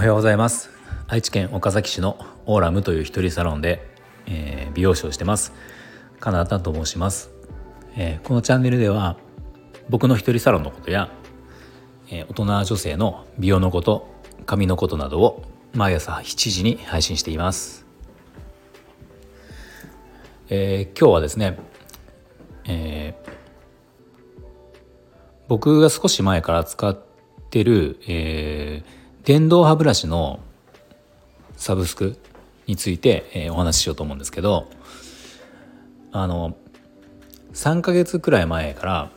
おはようございます。愛知県岡崎市のオーラムという一人サロンで、えー、美容師をしてます。カナダと申します、えー、このチャンネルでは僕の一人サロンのことや、えー、大人女性の美容のこと髪のことなどを毎朝7時に配信しています、え今日はですね、え僕が少し前から使ってる、え電動歯ブラシのサブスクについて、えー、お話ししようと思うんですけどあの3ヶ月くらい前から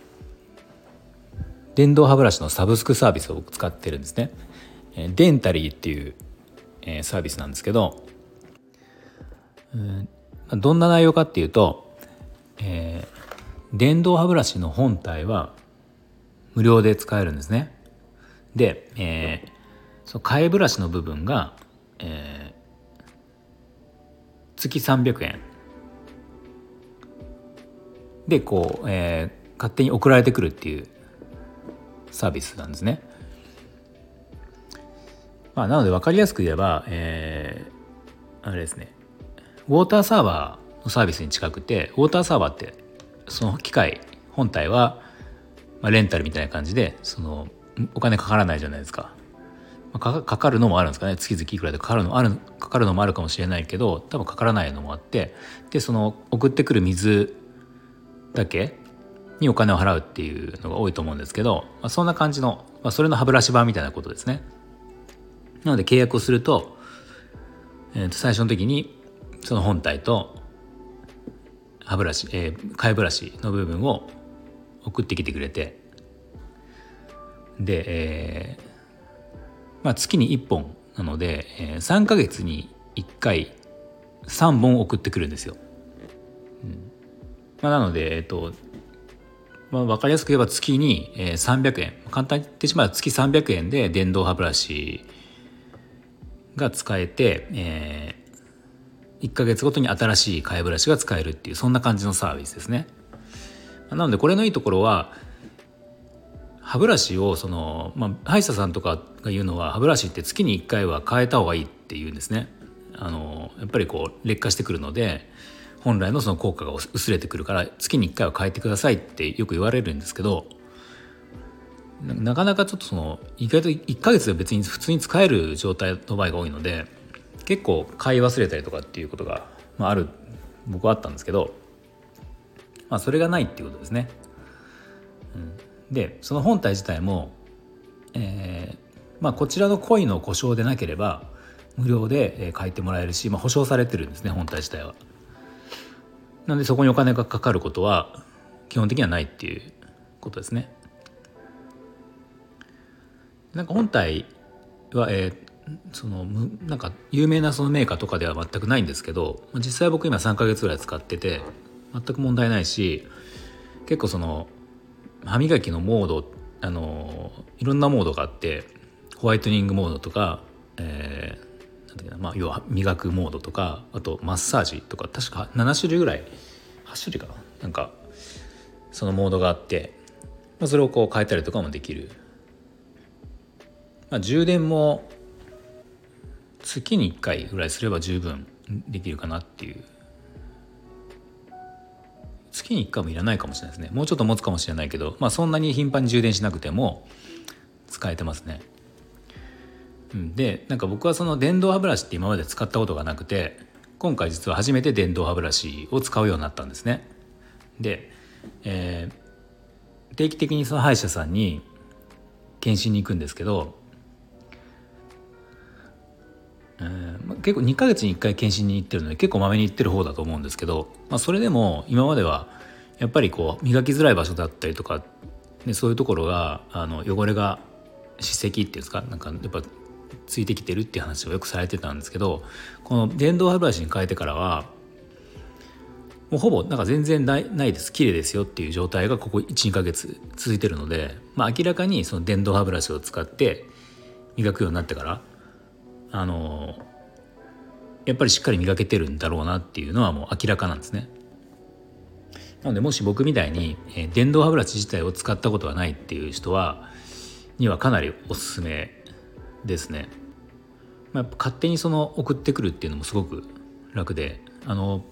電動歯ブラシのサブスクサービスを使ってるんですね。えデンタリーっていう、えー、サービスなんですけど、うん、どんな内容かっていうと、えー、電動歯ブラシの本体は無料で使えるんですね。で、えー、その替えブラシの部分が、えー、月300円でこう、えー、勝手に送られてくるっていうサービスなんですね。まあ、なので分かりやすく言えば、えー、あれですねウォーターサーバーのサービスに近くてウォーターサーバーってその機械本体は、まあ、レンタルみたいな感じでそのお金かからないじゃないですか。かかるのもあるんですかね月々いくらでかかるのあるかかるのもあるかもしれないけど多分かからないのもあってでその送ってくる水だけにお金を払うっていうのが多いと思うんですけど、まあ、そんな感じの、まあ、それの歯ブラシ版みたいなことですね。なので契約をすると,、えー、と最初の時にその本体と歯ブラシ、えー、替えブラシの部分を送ってきてくれてで、えー、まあ、月に1本なので、えー、3ヶ月に1回3本送ってくるんですよ。うんまあ、なので、えっとまあ、分かりやすく言えば月に、えー、300円簡単に言ってしまえば月300円で電動歯ブラシが使えて、えー、1ヶ月ごとに新しい替えブラシが使えるっていうそんな感じのサービスですね。なのでこれのいいところは歯ブラシをその、まあ、歯医者さんとかが言うのは歯ブラシって月に1回は変えた方がいいって言うんですね。あのやっぱりこう劣化してくるので本来のその効果が薄れてくるから月に1回は変えてくださいってよく言われるんですけどなかなかちょっとその意外と1ヶ月で別に普通に使える状態の場合が多いので結構買い忘れたりとかっていうことが、まあ、ある僕はあったんですけど、まあ、それがないっていうことですね。うんでその本体自体も、えーまあ、こちらのコインの故障でなければ無料で書いてもらえるし、まあ、保証されてるんですね本体自体は。なのでそこにお金がかかることは基本的にはないっていうことですね。なんか本体は、えー、そのなんか有名なそのメーカーとかでは全くないんですけど実際僕今3ヶ月ぐらい使ってて全く問題ないし結構その歯磨きのモードあのいろんなモードがあってホワイトニングモードとか、えー、なんだっけなまあ、要は磨くモードとかあとマッサージとか確か7種類ぐらい8種類かななんかそのモードがあって、まあ、それをこう変えたりとかもできる、まあ、充電も月に1回ぐらいすれば十分できるかなっていう月に1回もいらないかもしれないですねもうちょっと持つかもしれないけど、まあ、そんなに頻繁に充電しなくても使えてますね。でなんか僕はその電動歯ブラシって今まで使ったことがなくて今回実は初めて電動歯ブラシを使うようになったんですね。で、えー、定期的にその歯医者さんに検診に行くんですけど、結構2ヶ月に1回検診に行ってるので結構まめに行ってる方だと思うんですけど、まあ、それでも今まではやっぱりこう磨きづらい場所だったりとかでそういうところがあの汚れが歯石っていうんですかなんかやっぱついてきてるっていう話をよくされてたんですけどこの電動歯ブラシに変えてからはもうほぼなんか全然ないないです。綺麗ですよっていう状態がここ12ヶ月続いてるので、まあ、明らかにその電動歯ブラシを使って磨くようになってからあのやっぱりしっかり磨けてるんだろうなっていうのはもう明らかなんですね。なのでもし僕みたいに、え電動歯ブラシ自体を使ったことがないっていう人はにはかなりおすすめですね。まあ、勝手にその送ってくるっていうのもすごく楽であの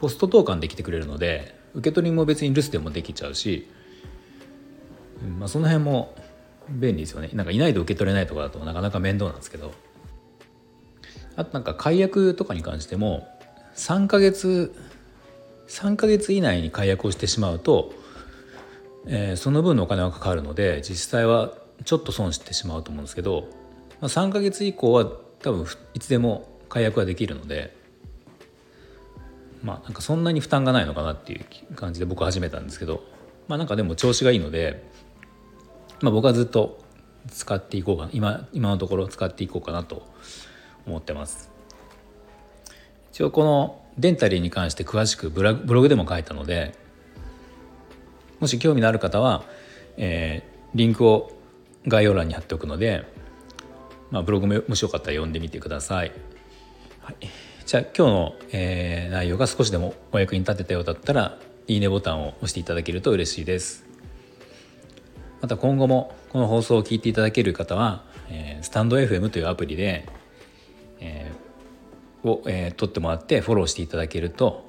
ポスト投函できてくれるので受け取りも別に留守でもできちゃうし、まあ、その辺も便利ですよねなんかいないと受け取れないとかだとなかなか面倒なんですけどあとなんか解約とかに関しても3ヶ月3ヶ月以内に解約をしてしまうと、えー、その分のお金がかかるので実際はちょっと損してしまうと思うんですけど、まあ、3ヶ月以降は多分いつでも解約ができるのでまあなんかそんなに負担がないのかなっていう感じで僕始めたんですけどまあなんかでも調子がいいので、まあ、僕はずっと使っていこうかな今今のところ使っていこうかなと思ってます。一応このデンタリーに関して詳しくブログでも書いたのでもし興味のある方は、えー、リンクを概要欄に貼っておくので、まあ、ブログももしよかったら読んでみてください。はい、じゃあ今日の、えー、内容が少しでもお役に立てたようだったらいいねボタンを押していただけると嬉しいです。また今後もこの放送を聞いていただける方は、えー、スタンド FM というアプリで、えー、を、えー、撮ってもらってフォローしていただけると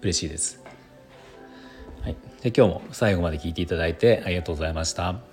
嬉しいです。はい、で今日も最後まで聞いていただいてありがとうございました。